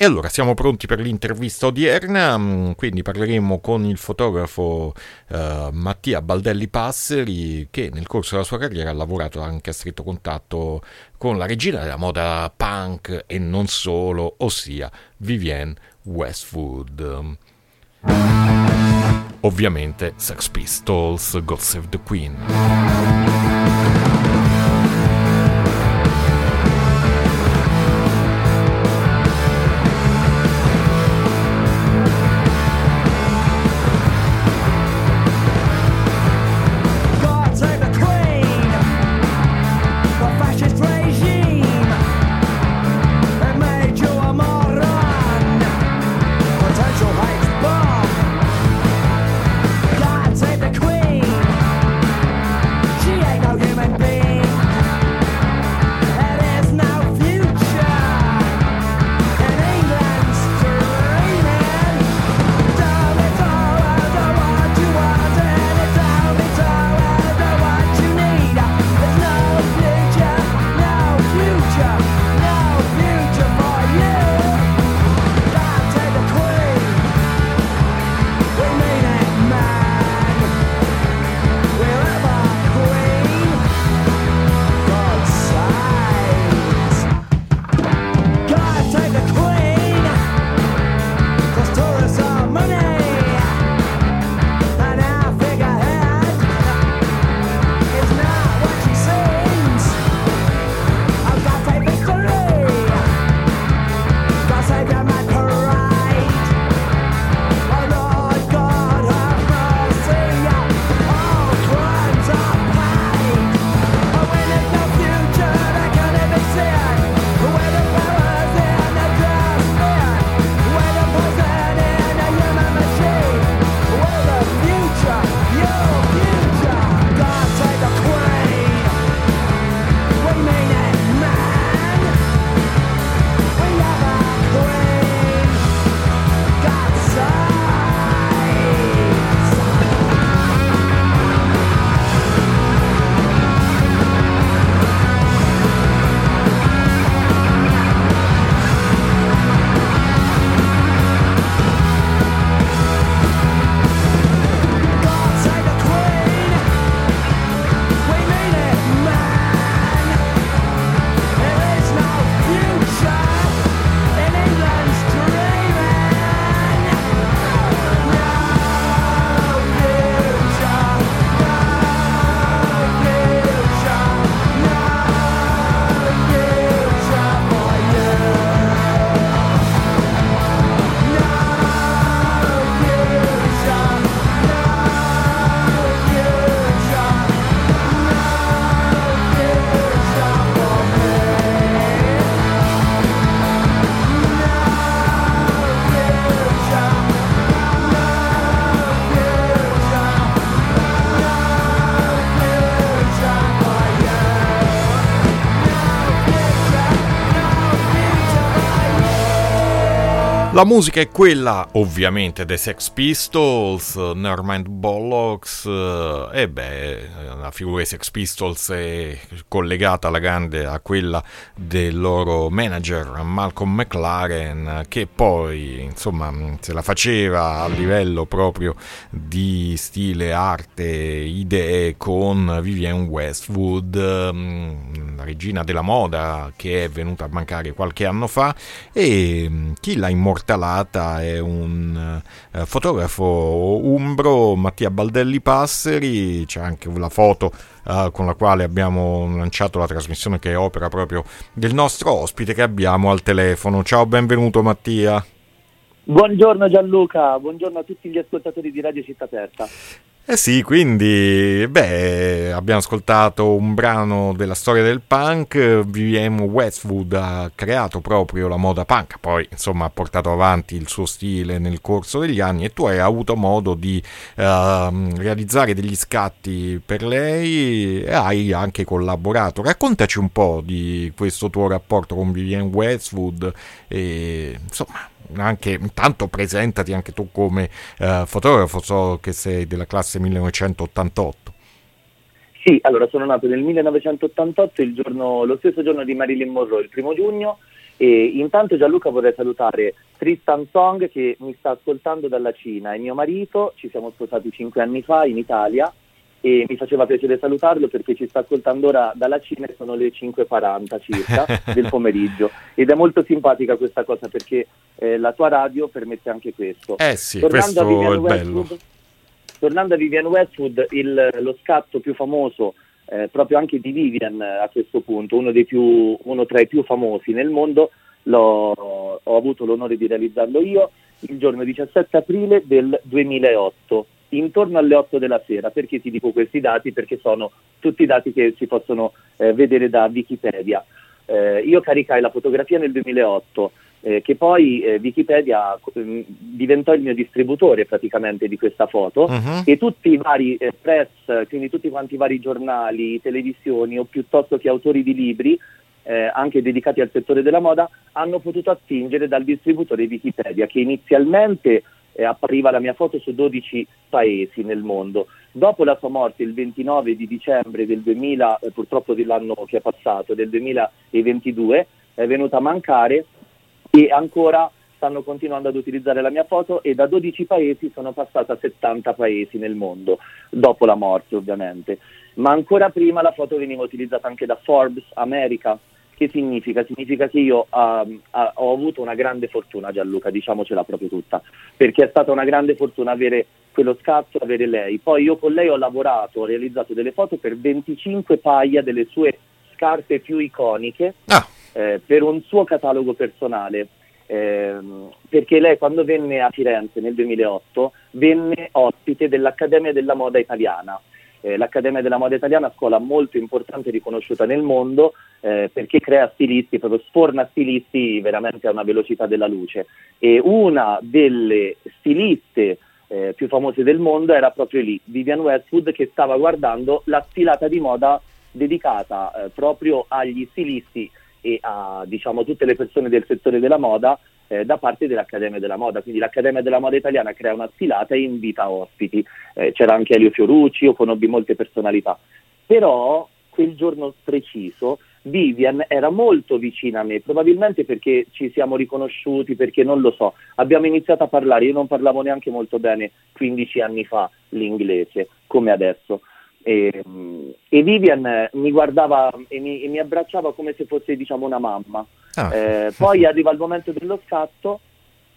E allora siamo pronti per l'intervista odierna, mm, quindi parleremo con il fotografo uh, Mattia Baldelli Passeri che nel corso della sua carriera ha lavorato anche a stretto contatto con la regina della moda punk e non solo, ossia Vivienne Westwood. Ovviamente Sex Pistols, God Save the Queen. La musica è quella, ovviamente, dei Sex Pistols, Nevermind Bollocks, eh, e beh, la figura dei Sex Pistols è collegata alla grande a quella del loro manager Malcolm McLaren, che poi, insomma, se la faceva a livello proprio di stile, arte, idee con Vivienne Westwood, mm, la regina della moda che è venuta a mancare qualche anno fa, e mm, chi l'ha immortalato Talata è un eh, fotografo umbro, Mattia Baldelli Passeri, c'è anche la foto eh, con la quale abbiamo lanciato la trasmissione che è opera proprio del nostro ospite che abbiamo al telefono. Ciao, benvenuto Mattia. Buongiorno Gianluca, buongiorno a tutti gli ascoltatori di Radio Città Aperta. Eh sì, quindi, beh, abbiamo ascoltato un brano della storia del punk, Vivienne Westwood ha creato proprio la moda punk, poi insomma ha portato avanti il suo stile nel corso degli anni e tu hai avuto modo di uh, realizzare degli scatti per lei e hai anche collaborato. Raccontaci un po' di questo tuo rapporto con Vivienne Westwood e insomma anche intanto presentati anche tu come uh, fotografo, so che sei della classe 1988. Sì, allora sono nato nel 1988, giorno, lo stesso giorno di Marilyn Monroe, il primo giugno, E intanto Gianluca vorrei salutare Tristan Song che mi sta ascoltando dalla Cina, è mio marito, ci siamo sposati cinque anni fa in Italia e mi faceva piacere salutarlo perché ci sta ascoltando ora dalla Cina e sono le 5.40 circa del pomeriggio ed è molto simpatica questa cosa perché eh, la tua radio permette anche questo. Eh sì, Tornando questo è bello. Tornando a Vivian Westwood, il, lo scatto più famoso eh, proprio anche di Vivian a questo punto, uno, più, uno tra i più famosi nel mondo, ho avuto l'onore di realizzarlo io il giorno 17 aprile del 2008 intorno alle 8 della sera. Perché ti dico questi dati? Perché sono tutti dati che si possono eh, vedere da Wikipedia. Eh, io caricai la fotografia nel 2008, eh, che poi eh, Wikipedia mm, diventò il mio distributore praticamente di questa foto uh-huh. e tutti i vari eh, press, quindi tutti quanti i vari giornali, televisioni o piuttosto che autori di libri eh, anche dedicati al settore della moda, hanno potuto attingere dal distributore Wikipedia, che inizialmente eh, appariva la mia foto su 12 paesi nel mondo. Dopo la sua morte, il 29 di dicembre del 2000, eh, purtroppo dell'anno che è passato, del 2022, è venuta a mancare e ancora stanno continuando ad utilizzare la mia foto e da 12 paesi sono passata a 70 paesi nel mondo, dopo la morte ovviamente. Ma ancora prima la foto veniva utilizzata anche da Forbes, America. Che significa? Significa che io uh, uh, ho avuto una grande fortuna Gianluca, diciamocela proprio tutta, perché è stata una grande fortuna avere quello scatto, avere lei. Poi io con lei ho lavorato, ho realizzato delle foto per 25 paia delle sue scarpe più iconiche ah. eh, per un suo catalogo personale ehm, perché lei quando venne a Firenze nel 2008 venne ospite dell'Accademia della Moda Italiana. Eh, L'Accademia della Moda Italiana, scuola molto importante e riconosciuta nel mondo eh, perché crea stilisti, proprio sforna stilisti veramente a una velocità della luce. E una delle stiliste eh, più famose del mondo era proprio lì, Vivian Westwood, che stava guardando la stilata di moda dedicata eh, proprio agli stilisti e a diciamo, tutte le persone del settore della moda eh, da parte dell'Accademia della Moda. Quindi l'Accademia della Moda Italiana crea una sfilata e invita ospiti. Eh, c'era anche Elio Fiorucci, io conobbi molte personalità. Però quel giorno preciso Vivian era molto vicina a me, probabilmente perché ci siamo riconosciuti, perché non lo so, abbiamo iniziato a parlare, io non parlavo neanche molto bene 15 anni fa l'inglese, come adesso. E, e Vivian mi guardava e mi, e mi, abbracciava come se fosse diciamo una mamma. Ah. Eh, poi arriva il momento dello scatto,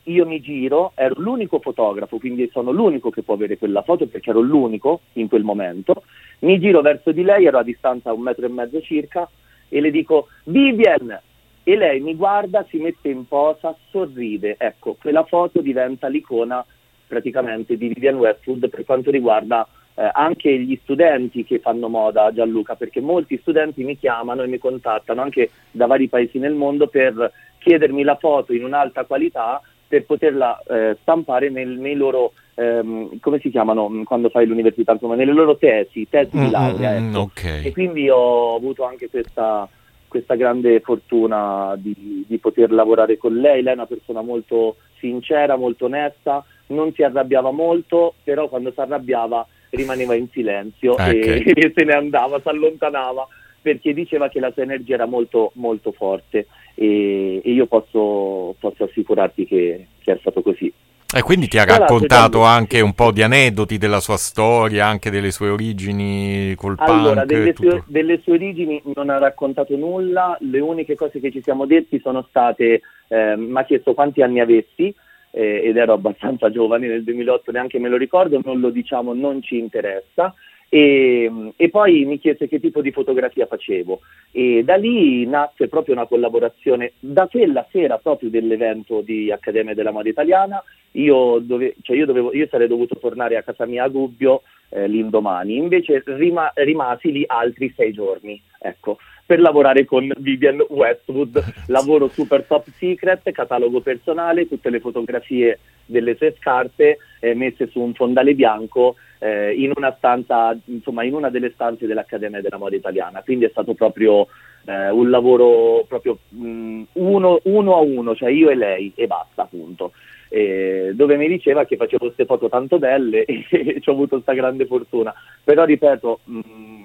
io mi giro, ero l'unico fotografo, quindi sono l'unico che può avere quella foto perché ero l'unico in quel momento. Mi giro verso di lei, ero a distanza un metro e mezzo circa, e le dico Vivian! E lei mi guarda, si mette in posa, sorride. Ecco, quella foto diventa l'icona praticamente di Vivian Westwood per quanto riguarda eh, anche gli studenti che fanno moda, Gianluca, perché molti studenti mi chiamano e mi contattano anche da vari paesi nel mondo per chiedermi la foto in un'alta qualità per poterla eh, stampare nel, nei loro, ehm, come si chiamano quando fai l'università, insomma, nelle loro tesi, tesi di mm, laurea. Mm, ecco. okay. E quindi ho avuto anche questa, questa grande fortuna di, di, poter lavorare con lei. Lei è una persona molto sincera, molto onesta, non si arrabbiava molto, però quando si arrabbiava rimaneva in silenzio ah, okay. e, e, se ne andava, si allontanava perché diceva che la sua energia era molto, molto forte e, e io posso, posso assicurarti che, che, è stato così. E quindi ti ha raccontato anche un po' di aneddoti della sua storia, anche delle sue origini col allora, punk? Delle sue, delle sue, origini non ha raccontato nulla, le uniche cose che ci siamo detti sono state, eh, mi ha chiesto quanti anni avessi, eh, ed ero abbastanza giovane nel 2008, neanche me lo ricordo, non lo diciamo, non ci interessa. E, e, poi mi chiese che tipo di fotografia facevo. E da lì nacque proprio una collaborazione da quella sera proprio dell'evento di Accademia della Moda Italiana. Io, dove, cioè io, dovevo, io sarei dovuto tornare a casa mia a Gubbio eh, l'indomani. Invece rima, rimasi lì altri sei giorni ecco per lavorare con Vivian Westwood. Lavoro super top secret, catalogo personale, tutte le fotografie delle sue scarpe eh, messe su un fondale bianco eh, in una stanza, insomma, in una delle stanze dell'Accademia della Moda Italiana. Quindi è stato proprio eh, un lavoro proprio mh, mm, uno, uno, a uno, cioè io e lei e basta, appunto. Dove mi diceva che facevo queste foto tanto belle e, e ci ho avuto questa grande fortuna. Però ripeto, mh, mm,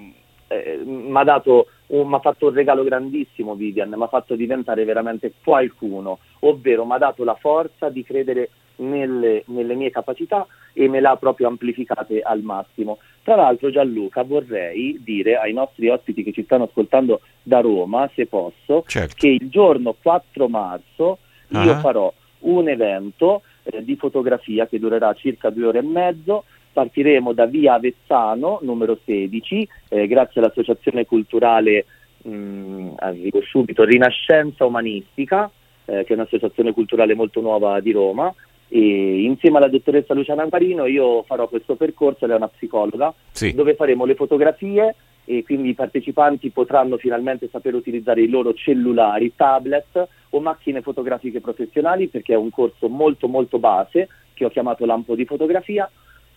eh, mi ha fatto un regalo grandissimo Vivian, mi ha fatto diventare veramente qualcuno, ovvero mi ha dato la forza di credere nelle, nelle, mie capacità e me l'ha proprio amplificate al massimo. Tra l'altro Gianluca vorrei dire ai nostri ospiti che ci stanno ascoltando da Roma, se posso, certo. che il giorno 4 marzo uh-huh. io farò un evento eh, di fotografia che durerà circa due ore e mezzo. Partiremo da via Avezzano, numero 16, eh, grazie all'associazione culturale, mh, mm, arrivo subito, Rinascenza Umanistica, eh, che è un'associazione culturale molto nuova di Roma. E insieme alla dottoressa Luciana Amparino io farò questo percorso, lei è una psicologa, sì. dove faremo le fotografie e quindi i partecipanti potranno finalmente sapere utilizzare i loro cellulari, tablet o macchine fotografiche professionali perché è un corso molto molto base che ho chiamato Lampo di fotografia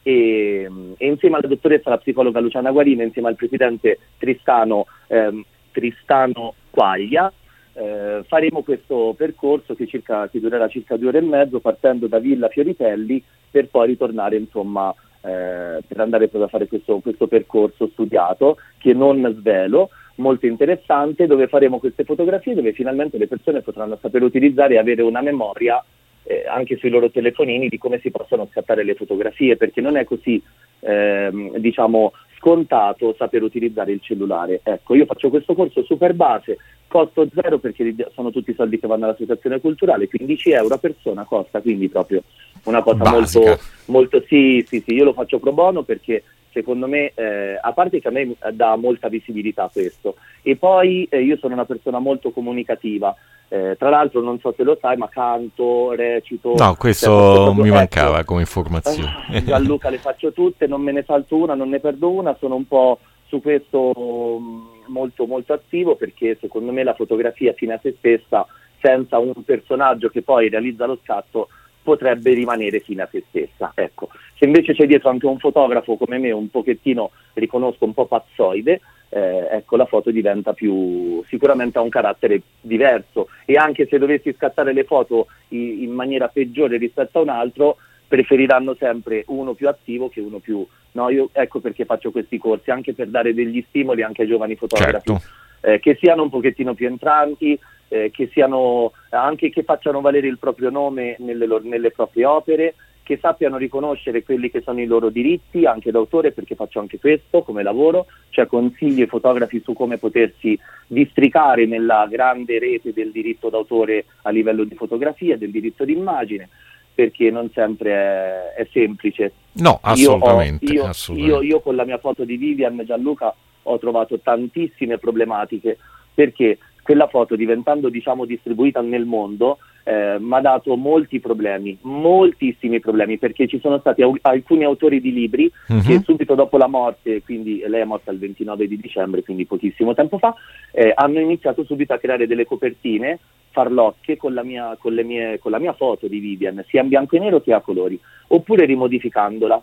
e, e insieme alla dottoressa la psicologa Luciana Guarina, insieme al presidente Tristano, ehm, Tristano Quaglia, eh, faremo questo percorso che, circa, che, durerà circa due ore e mezzo partendo da Villa Fioritelli per poi ritornare insomma eh, per andare a fare questo, questo percorso studiato che non svelo molto interessante dove faremo queste fotografie dove finalmente le persone potranno sapere utilizzare e avere una memoria eh, anche sui loro telefonini di come si possono scattare le fotografie perché non è così ehm, diciamo scontato saper utilizzare il cellulare. Ecco, io faccio questo corso super base, costo zero perché sono tutti i soldi che vanno all'associazione culturale, 15 euro a persona costa, quindi proprio una cosa molto, molto sì, sì, sì, io lo faccio pro bono perché secondo me, eh, a parte che a me dà molta visibilità questo, e poi eh, io sono una persona molto comunicativa, eh, tra l'altro non so se lo sai, ma canto, recito. No, questo mi mancava ecco, come informazione. Eh, Gianluca le faccio tutte, non me ne salto una, non ne perdo una, sono un po' su questo mm, molto molto attivo perché secondo me la fotografia fine a se stessa, senza un personaggio che poi realizza lo scatto, potrebbe rimanere fine a se stessa. Ecco. Se invece c'è dietro anche un fotografo come me, un pochettino, riconosco, un po' pazzoide, eh, ecco la foto diventa più sicuramente ha un carattere diverso e anche se dovessi scattare le foto in, in maniera peggiore rispetto a un altro preferiranno sempre uno più attivo che uno più no io ecco perché faccio questi corsi anche per dare degli stimoli anche ai giovani fotografi certo. Eh, che siano un pochettino più entranti eh, che siano anche che facciano valere il proprio nome nelle, nelle proprie opere che sappiano riconoscere quelli che sono i loro diritti anche d'autore perché faccio anche questo come lavoro, cioè consigli ai fotografi su come potersi districare nella grande rete del diritto d'autore a livello di fotografia, del diritto d'immagine perché non sempre è, è semplice. No, assolutamente io, ho, io, assolutamente. Io, io con la mia foto di Vivian Gianluca ho trovato tantissime problematiche perché quella foto diventando diciamo distribuita nel mondo eh, mi ha dato molti problemi, moltissimi problemi, perché ci sono stati au- alcuni autori di libri uh-huh. che subito dopo la morte, quindi lei è morta il 29 di dicembre, quindi pochissimo tempo fa, eh, hanno iniziato subito a creare delle copertine farlocche con la, mia, con, mie, con la mia foto di Vivian, sia in bianco e nero che a colori, oppure rimodificandola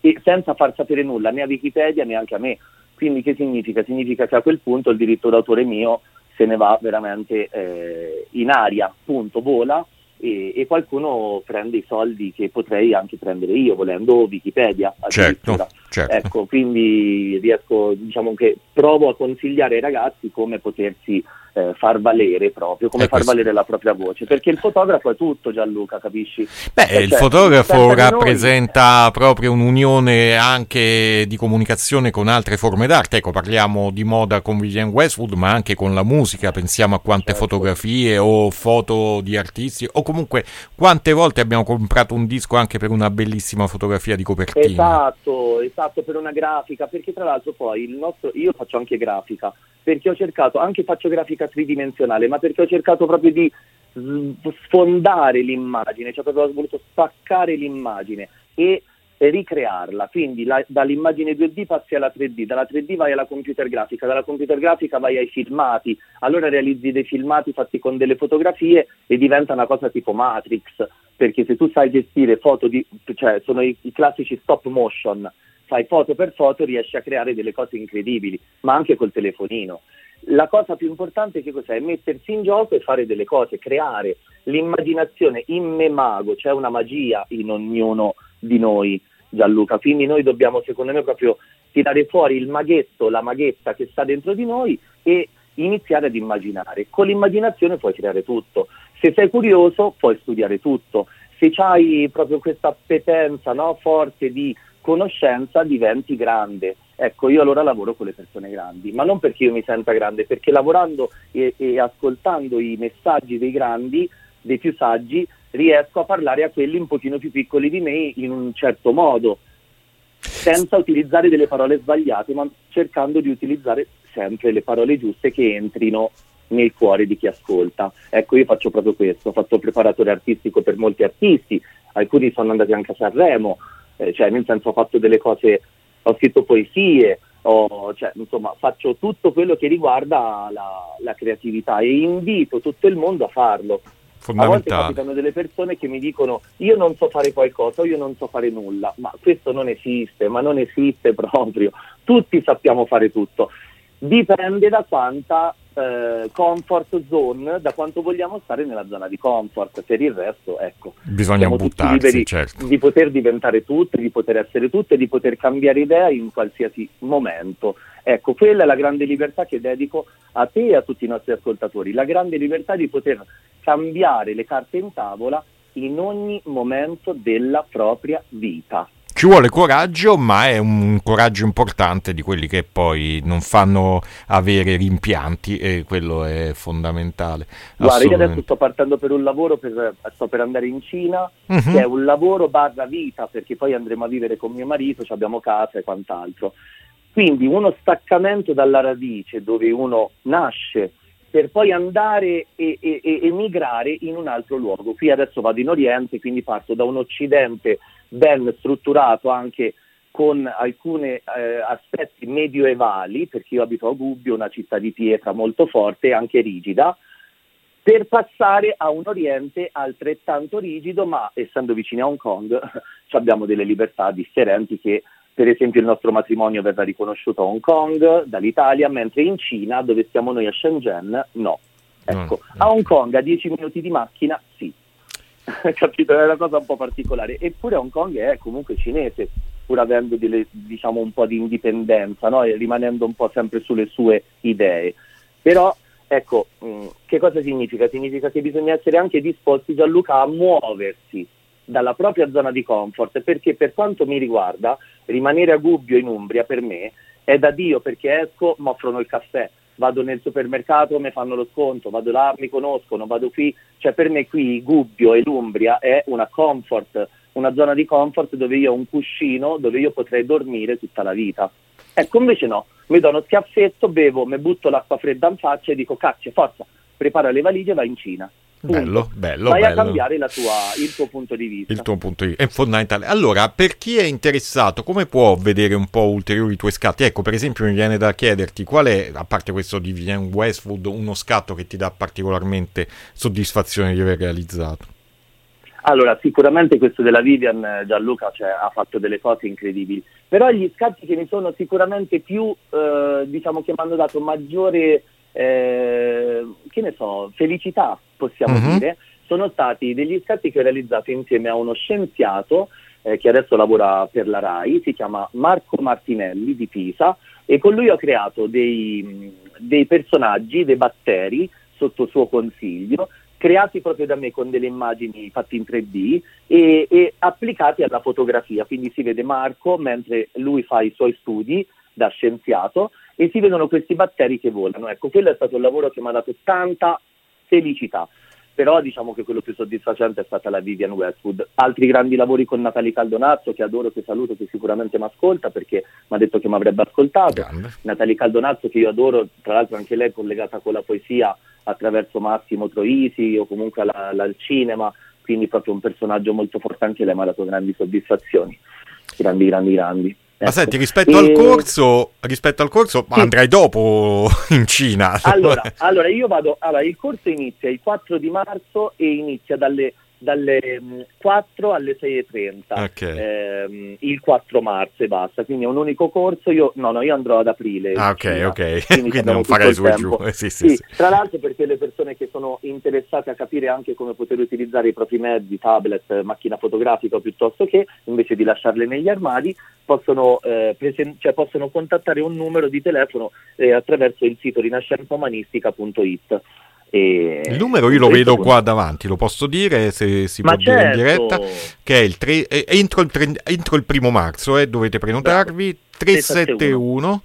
e senza far sapere nulla né a Wikipedia né anche a me. Quindi che significa? Significa che a quel punto il diritto d'autore mio se ne va veramente eh, in aria, punto, vola e, e, qualcuno prende i soldi che potrei anche prendere io volendo Wikipedia. Certo, certo. Ecco, quindi riesco, diciamo che provo a consigliare ai ragazzi come potersi eh, far valere proprio, come far valere la propria voce, perché il fotografo è tutto Gianluca, capisci? Beh, cioè, il fotografo rappresenta proprio un'unione anche di comunicazione con altre forme d'arte, ecco parliamo di moda con Vivienne Westwood, ma anche con la musica, pensiamo a quante certo. fotografie o foto di artisti o comunque quante volte abbiamo comprato un disco anche per una bellissima fotografia di copertina. Esatto, esatto, per una grafica, perché tra l'altro poi il nostro, io faccio anche grafica, perché ho cercato, anche faccio grafica tridimensionale, ma perché ho cercato proprio di sfondare l'immagine, cioè proprio ho voluto spaccare l'immagine e ricrearla, quindi la, dall'immagine 2D passi alla 3D, dalla 3D vai alla computer grafica, dalla computer grafica vai ai filmati, allora realizzi dei filmati fatti con delle fotografie e diventa una cosa tipo Matrix, perché se tu sai gestire foto di, cioè sono i, i classici stop motion, fai foto per foto, riesci a creare delle cose incredibili, ma anche col telefonino. La cosa più importante che cos'è? È mettersi in gioco e fare delle cose, creare l'immaginazione in me mago, c'è una magia in ognuno di noi, Gianluca. Quindi noi dobbiamo, secondo me, proprio tirare fuori il maghetto, la maghetta che sta dentro di noi e iniziare ad immaginare. Con l'immaginazione puoi creare tutto. Se sei curioso puoi studiare tutto. Se hai proprio questa appetenza no, forte di conoscenza diventi grande. Ecco, io allora lavoro con le persone grandi, ma non perché io mi senta grande, perché lavorando e, e ascoltando i messaggi dei grandi, dei più saggi, riesco a parlare a quelli un pochino più piccoli di me in un certo modo, senza utilizzare delle parole sbagliate, ma cercando di utilizzare sempre le parole giuste che entrino nel cuore di chi ascolta. Ecco, io faccio proprio questo, ho fatto preparatore artistico per molti artisti, alcuni sono andati anche a Sanremo, eh, cioè nel senso ho fatto delle cose, ho scritto poesie, ho, cioè, insomma faccio tutto quello che riguarda la, la creatività e invito tutto il mondo a farlo. A volte capitano delle persone che mi dicono io non so fare qualcosa, io non so fare nulla, ma questo non esiste, ma non esiste proprio. Tutti sappiamo fare tutto. Dipende da quanta eh, comfort zone, da quanto vogliamo stare nella zona di comfort. Per il resto, ecco, bisogna buttarsi, certo. di poter diventare tutti, di poter essere tutti e di poter cambiare idea in qualsiasi momento. Ecco, quella è la grande libertà che dedico a te e a tutti i nostri ascoltatori, la grande libertà di poter cambiare le carte in tavola in ogni momento della propria vita. Ci vuole coraggio, ma è un coraggio importante di quelli che poi non fanno avere rimpianti e quello è fondamentale. Guarda, io adesso sto partendo per un lavoro, per, sto per andare in Cina, uh-huh. che è un lavoro barra vita, perché poi andremo a vivere con mio marito, abbiamo casa e quant'altro. Quindi uno staccamento dalla radice dove uno nasce per poi andare e, e, e emigrare in un altro luogo. Qui adesso vado in Oriente, quindi parto da un Occidente ben strutturato anche con alcuni eh, aspetti medioevali, perché io abito a Gubbio, una città di pietra molto forte e anche rigida, per passare a un Oriente altrettanto rigido, ma essendo vicini a Hong Kong abbiamo delle libertà differenti che per esempio il nostro matrimonio verrà riconosciuto a Hong Kong dall'Italia, mentre in Cina, dove stiamo noi a Shenzhen, no. Ecco, a Hong Kong a 10 minuti di macchina sì, capito? È una cosa un po' particolare. Eppure Hong Kong è comunque cinese, pur avendo delle, diciamo, un po' di indipendenza, no? e rimanendo un po' sempre sulle sue idee. Però, ecco, mh, mm, che cosa significa? Significa che bisogna essere anche disposti, Gianluca, a muoversi dalla propria zona di comfort, perché per quanto mi riguarda, rimanere a Gubbio in Umbria per me è da Dio, perché esco, mi offrono il caffè, vado nel supermercato, mi fanno lo sconto, vado là, mi conoscono, vado qui, cioè per me qui Gubbio e l'Umbria è una comfort, una zona di comfort dove io ho un cuscino, dove io potrei dormire tutta la vita. Ecco, invece no, mi do uno schiaffetto, bevo, mi butto l'acqua fredda in faccia e dico caccia, forza, prepara le valigie e vai in Cina. Bello, bello. Vai bello. a cambiare tua, il tuo punto di vista. Il tuo punto di vista è fondamentale. Allora, per chi è interessato, come può vedere un po' ulteriori tuoi scatti? Ecco, per esempio, mi viene da chiederti qual è, a parte questo di Vivian Westwood, uno scatto che ti dà particolarmente soddisfazione di aver realizzato? Allora, sicuramente questo della Vivian eh, Gianluca cioè, ha fatto delle cose incredibili, però gli scatti che mi sono sicuramente più, eh, diciamo che mi hanno dato maggiore, eh, che ne so, felicità possiamo uh-huh. dire, sono stati degli scatti che ho realizzato insieme a uno scienziato eh, che adesso lavora per la RAI, si chiama Marco Martinelli di Pisa e con lui ho creato dei, dei personaggi, dei batteri sotto suo consiglio creati proprio da me con delle immagini fatte in 3D e, e, applicati alla fotografia. Quindi si vede Marco mentre lui fa i suoi studi da scienziato e si vedono questi batteri che volano. Ecco, quello è stato un lavoro che mi ha dato tanta felicità. Però diciamo che quello più soddisfacente è stata la Vivian Westwood. Altri grandi lavori con Natalie Caldonazzo, che adoro, che saluto, che sicuramente mi ascolta perché mi ha detto che mi avrebbe ascoltato. Grande. Natalie Caldonazzo, che io adoro, tra l'altro anche lei collegata con la poesia attraverso Massimo Troisi o comunque al cinema, quindi proprio un personaggio molto forte anche lei mi ha dato grandi soddisfazioni. Grandi, grandi, grandi. Ma ecco. senti, rispetto, e... al corso, rispetto al corso, sì. andrai dopo in Cina. Allora, allora io vado, allora, il corso inizia il 4 di marzo e inizia dalle dalle 4 mm, alle 6.30 okay. ehm, il 4 marzo e basta, quindi è un unico corso, io, no, no, io andrò ad aprile. Ah, ok, ok, quindi, quindi non farai su e giù. Sì, sì, sì, Tra l'altro perché le persone che sono interessate a capire anche come poter utilizzare i propri mezzi, tablet, macchina fotografica piuttosto che, invece di lasciarle negli armadi, possono, eh, presen- cioè, possono contattare un numero di telefono eh, attraverso il sito rinascenzaomanistica.it. Il numero io lo vedo qua davanti, lo posso dire se si può certo. dire in certo. diretta, che è il tre, eh, entro, il tre, entro, il primo marzo, eh, dovete prenotarvi, 371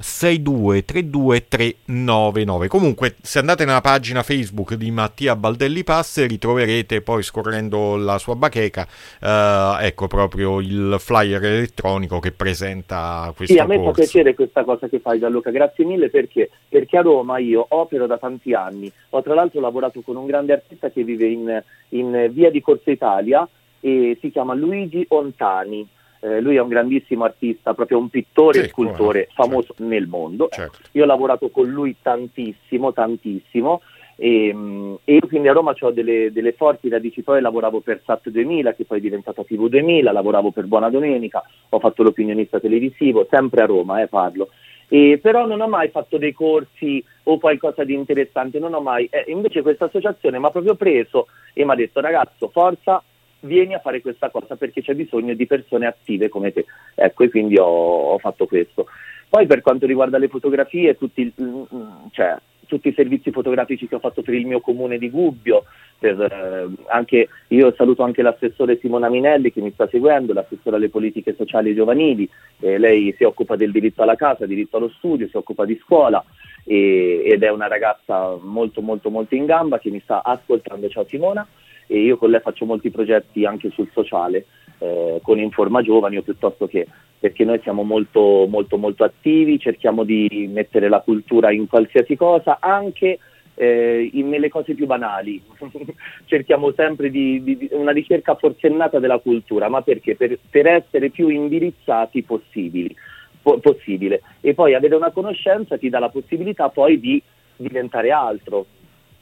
6232399. Comunque, se andate nella pagina Facebook di Mattia Baldelli Passe, ritroverete poi scorrendo la sua bacheca, eh, ecco proprio il flyer elettronico che presenta questo Sì, a me corso. fa piacere questa cosa che fai Gianluca, grazie mille perché, perché a Roma io opero da tanti anni. Ho tra l'altro lavorato con un grande artista che vive in, in via di Corsa Italia e si chiama Luigi Ontani eh, lui è un grandissimo artista, proprio un pittore sì, e scultore no, famoso certo. nel mondo. Certo. Io ho lavorato con lui tantissimo, tantissimo. E, mm, e, io quindi a Roma ho delle, delle, forti radici, poi lavoravo per SAT 2000 che poi è diventata TV 2000, lavoravo per Buona Domenica, ho fatto l'opinionista televisivo, sempre a Roma eh, parlo, e, però non ho mai fatto dei corsi o qualcosa di interessante, non ho mai, eh, invece questa associazione mi ha proprio preso e mi ha detto ragazzo forza, vieni a fare questa cosa perché c'è bisogno di persone attive come te. Ecco, e quindi ho, ho fatto questo. Poi per quanto riguarda le fotografie, tutti, mm, mm, cioè, tutti, i servizi fotografici che ho fatto per il mio comune di Gubbio, per, eh, anche, io saluto anche l'assessore Simona Minelli che mi sta seguendo, l'assessore alle politiche sociali e giovanili, eh, lei si occupa del diritto alla casa, diritto allo studio, si occupa di scuola e, ed è una ragazza molto molto molto in gamba che mi sta ascoltando. Ciao Simona e io con lei faccio molti progetti anche sul sociale eh, con Informa Giovani o piuttosto che perché noi siamo molto molto molto attivi, cerchiamo di mettere la cultura in qualsiasi cosa, anche eh, in, nelle cose più banali. cerchiamo sempre di, di, una ricerca forsennata della cultura, ma perché? Per, per essere più indirizzati possibili, po- possibile. E poi avere una conoscenza ti dà la possibilità poi di diventare altro.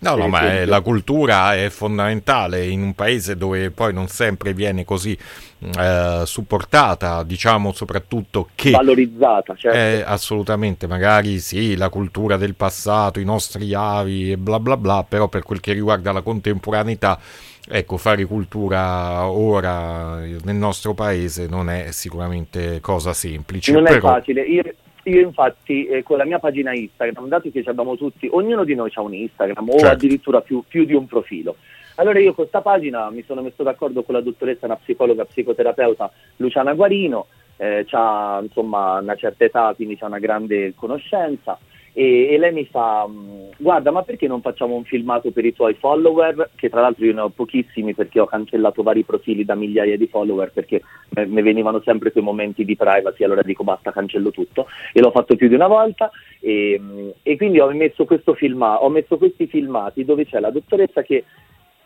No, no, ma è, la cultura è fondamentale in un paese dove poi non sempre viene così eh, supportata, diciamo soprattutto che... Valorizzata, certo. È assolutamente, magari sì, la cultura del passato, i nostri avi e bla bla bla, però per quel che riguarda la contemporaneità, ecco, fare cultura ora nel nostro paese non è sicuramente cosa semplice. Non però... è facile. Io io infatti eh, con la mia pagina Instagram, dato che abbiamo tutti, ognuno di noi ha un Instagram o certo. addirittura più, più, di un profilo. Allora io con questa pagina mi sono messo d'accordo con la dottoressa, una psicologa, psicoterapeuta Luciana Guarino, eh, ha insomma una certa età, quindi ha una grande conoscenza e, e, lei mi fa mm, guarda ma perché non facciamo un filmato per i tuoi follower? Che tra l'altro io ne ho pochissimi perché ho cancellato vari profili da migliaia di follower perché mi venivano sempre quei momenti di privacy allora dico basta cancello tutto. E l'ho fatto più di una volta. E, mm, e quindi ho messo, filma, ho messo questi filmati dove c'è la dottoressa che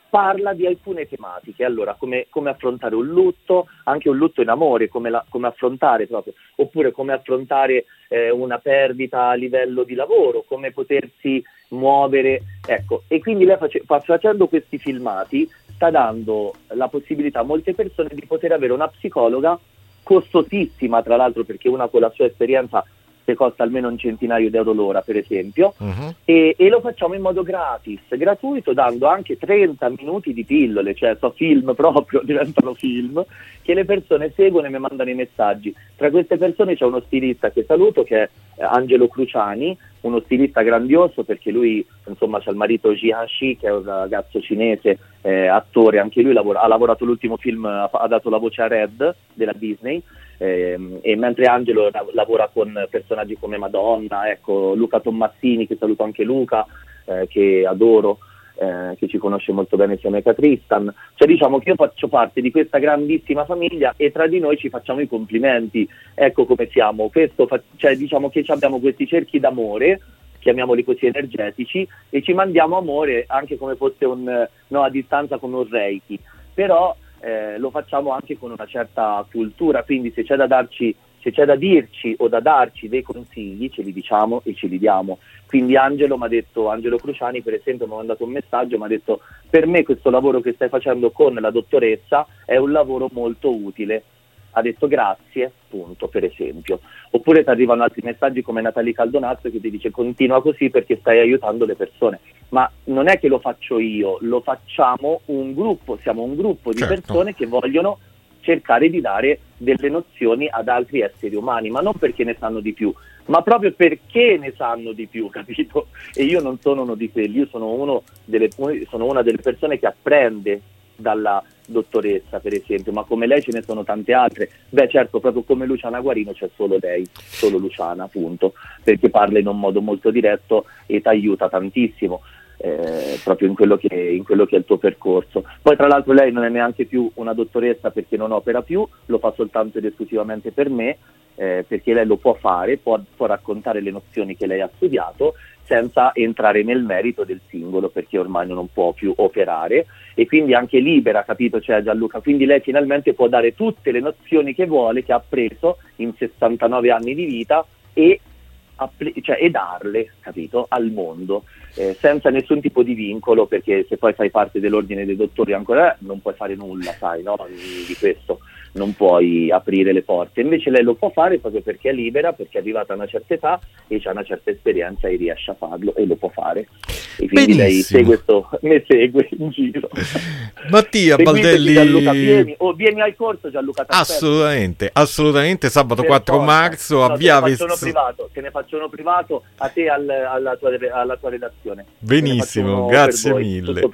parla di alcune tematiche, allora come, come, affrontare un lutto, anche un lutto in amore, come, la, come affrontare proprio, oppure come affrontare eh, una perdita a livello di lavoro, come potersi muovere, ecco, e quindi lei face, facendo questi filmati sta dando la possibilità a molte persone di poter avere una psicologa costosissima, tra l'altro perché una con la sua esperienza che costa almeno un centinaio di euro l'ora, per esempio, uh-huh. e, e, lo facciamo in modo gratis, gratuito, dando anche 30 minuti di pillole, cioè so film proprio, diventano film, che le persone seguono e mi mandano i messaggi. Tra queste persone c'è uno stilista che saluto, che è eh, Angelo Cruciani, uno stilista grandioso perché lui insomma c'è il marito Jian Shi che è un ragazzo cinese, eh, attore, anche lui lavora, ha lavorato l'ultimo film, ha dato la voce a Red della Disney eh, e mentre Angelo lavora con personaggi come Madonna, ecco, Luca Tommassini, che saluto anche Luca, eh, che adoro, eh, che ci conosce molto bene sia me che Tristan, cioè diciamo che io faccio parte di questa grandissima famiglia e tra di noi ci facciamo i complimenti, ecco come siamo, fa- cioè diciamo che abbiamo questi cerchi d'amore, chiamiamoli così energetici, e ci mandiamo amore anche come fosse un, no, a distanza come un reiki, però eh, lo facciamo anche con una certa cultura, quindi se c'è da darci se c'è da dirci o da darci dei consigli, ce li diciamo e ce li diamo. Quindi Angelo mi ha detto, Angelo Cruciani per esempio mi ha mandato un messaggio, mi ha detto per me questo lavoro che stai facendo con la dottoressa è un lavoro molto utile. Ha detto grazie, punto, per esempio. Oppure ti arrivano altri messaggi come Natalie Caldonazzo che ti dice continua così perché stai aiutando le persone. Ma non è che lo faccio io, lo facciamo un gruppo, siamo un gruppo di certo. persone che vogliono cercare di dare delle nozioni ad altri esseri umani, ma non perché ne sanno di più, ma proprio perché ne sanno di più, capito? E io non sono uno di quelli, io sono, delle, sono una delle persone che apprende dalla dottoressa, per esempio, ma come lei ce ne sono tante altre. Beh, certo, proprio come Luciana Guarino c'è solo lei, solo Luciana, appunto, perché parla in un modo molto diretto e ti aiuta tantissimo eh, proprio in quello, che, in quello, che, è il tuo percorso. Poi tra l'altro lei non è neanche più una dottoressa perché non opera più, lo fa soltanto ed esclusivamente per me, eh, perché lei lo può fare, può, può raccontare le nozioni che lei ha studiato senza entrare nel merito del singolo perché ormai non può più operare e quindi anche libera, capito cioè Gianluca? Quindi lei finalmente può dare tutte le nozioni che vuole, che ha preso in 69 anni di vita e, cioè, e darle, capito, al mondo eh, senza nessun tipo di vincolo, perché se poi fai parte dell'ordine dei dottori ancora non puoi fare nulla, sai, no? di questo non puoi aprire le porte. Invece lei lo può fare proprio perché è libera, perché è arrivata a una certa età e ha una certa esperienza e riesce a farlo e lo può fare. E quindi Benissimo. lei segue sto, ne segue in giro. Mattia Baldelli Gianluca, vieni, o vieni al corso Gianluca Assolutamente, assolutamente sabato per 4 forza. marzo a no, Via te ne, Vest... privato, te ne faccio uno privato a te al, alla, tua, alla tua redazione. Benissimo, grazie voi, mille.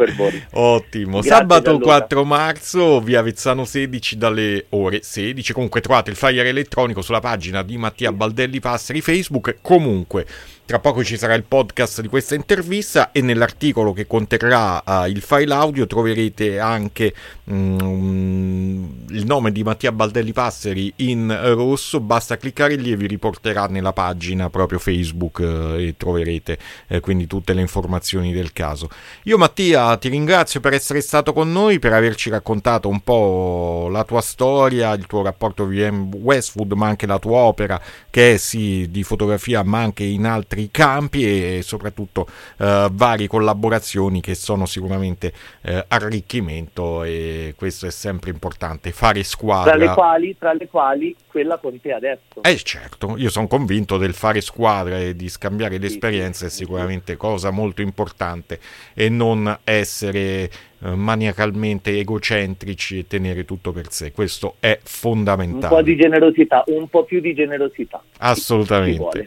Ottimo. Grazie, sabato Gianluca. 4 marzo Via Vezzano 16 dalle ore 16. Comunque trovate il flyer elettronico sulla pagina di Mattia Baldelli Passeri Facebook. Comunque tra poco ci sarà il podcast di questa intervista e nell'articolo che conterrà uh, il file audio troverete anche um, il nome di Mattia Baldelli Passeri in rosso. Basta cliccare lì e vi riporterà nella pagina proprio Facebook uh, e troverete uh, quindi tutte le informazioni del caso. Io Mattia ti ringrazio per essere stato con noi, per averci raccontato un po' la tua storia, il tuo rapporto VM Westwood, ma anche la tua opera che è sì di fotografia ma anche in altri altri campi e soprattutto eh, varie collaborazioni che sono sicuramente eh, arricchimento e questo è sempre importante, fare squadra. Tra le quali, tra le quali quella con te adesso. Eh certo, io sono convinto del fare squadra e di scambiare le esperienze sì, è sicuramente cosa molto importante e non essere eh, maniacalmente egocentrici e tenere tutto per sé. Questo è fondamentale. Un po' di generosità, un po' più di generosità. Assolutamente.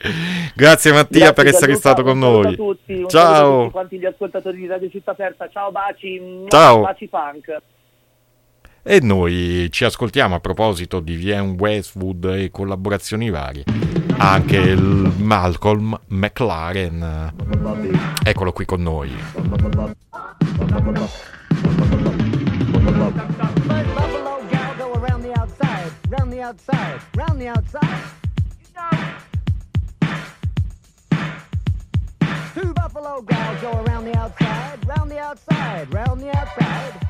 Grazie Mattia Grazie per essere Luca, stato con noi. A tutti, Ciao. A tutti quanti gli ascoltatori di Radio Città Aperta. Ciao baci. Ciao. Baci punk. E noi ci ascoltiamo a proposito di VM Westwood e collaborazioni varie. Anche il Malcolm McLaren. Eccolo qui con noi. Outside, round the outside. Two buffalo gals go around the outside, round the outside, round the outside.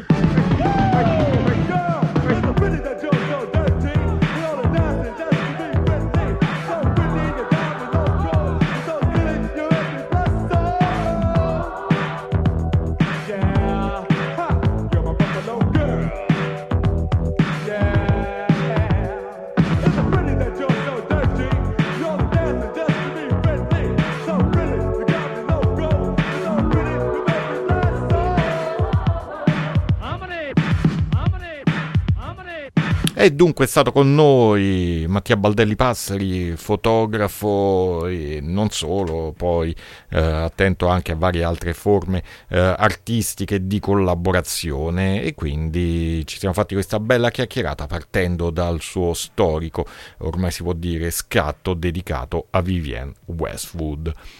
right. E dunque è stato con noi Mattia Baldelli Passeri, fotografo e non solo, poi eh, attento anche a varie altre forme eh, artistiche di collaborazione e quindi ci siamo fatti questa bella chiacchierata partendo dal suo storico, ormai si può dire, scatto dedicato a Vivienne Westwood.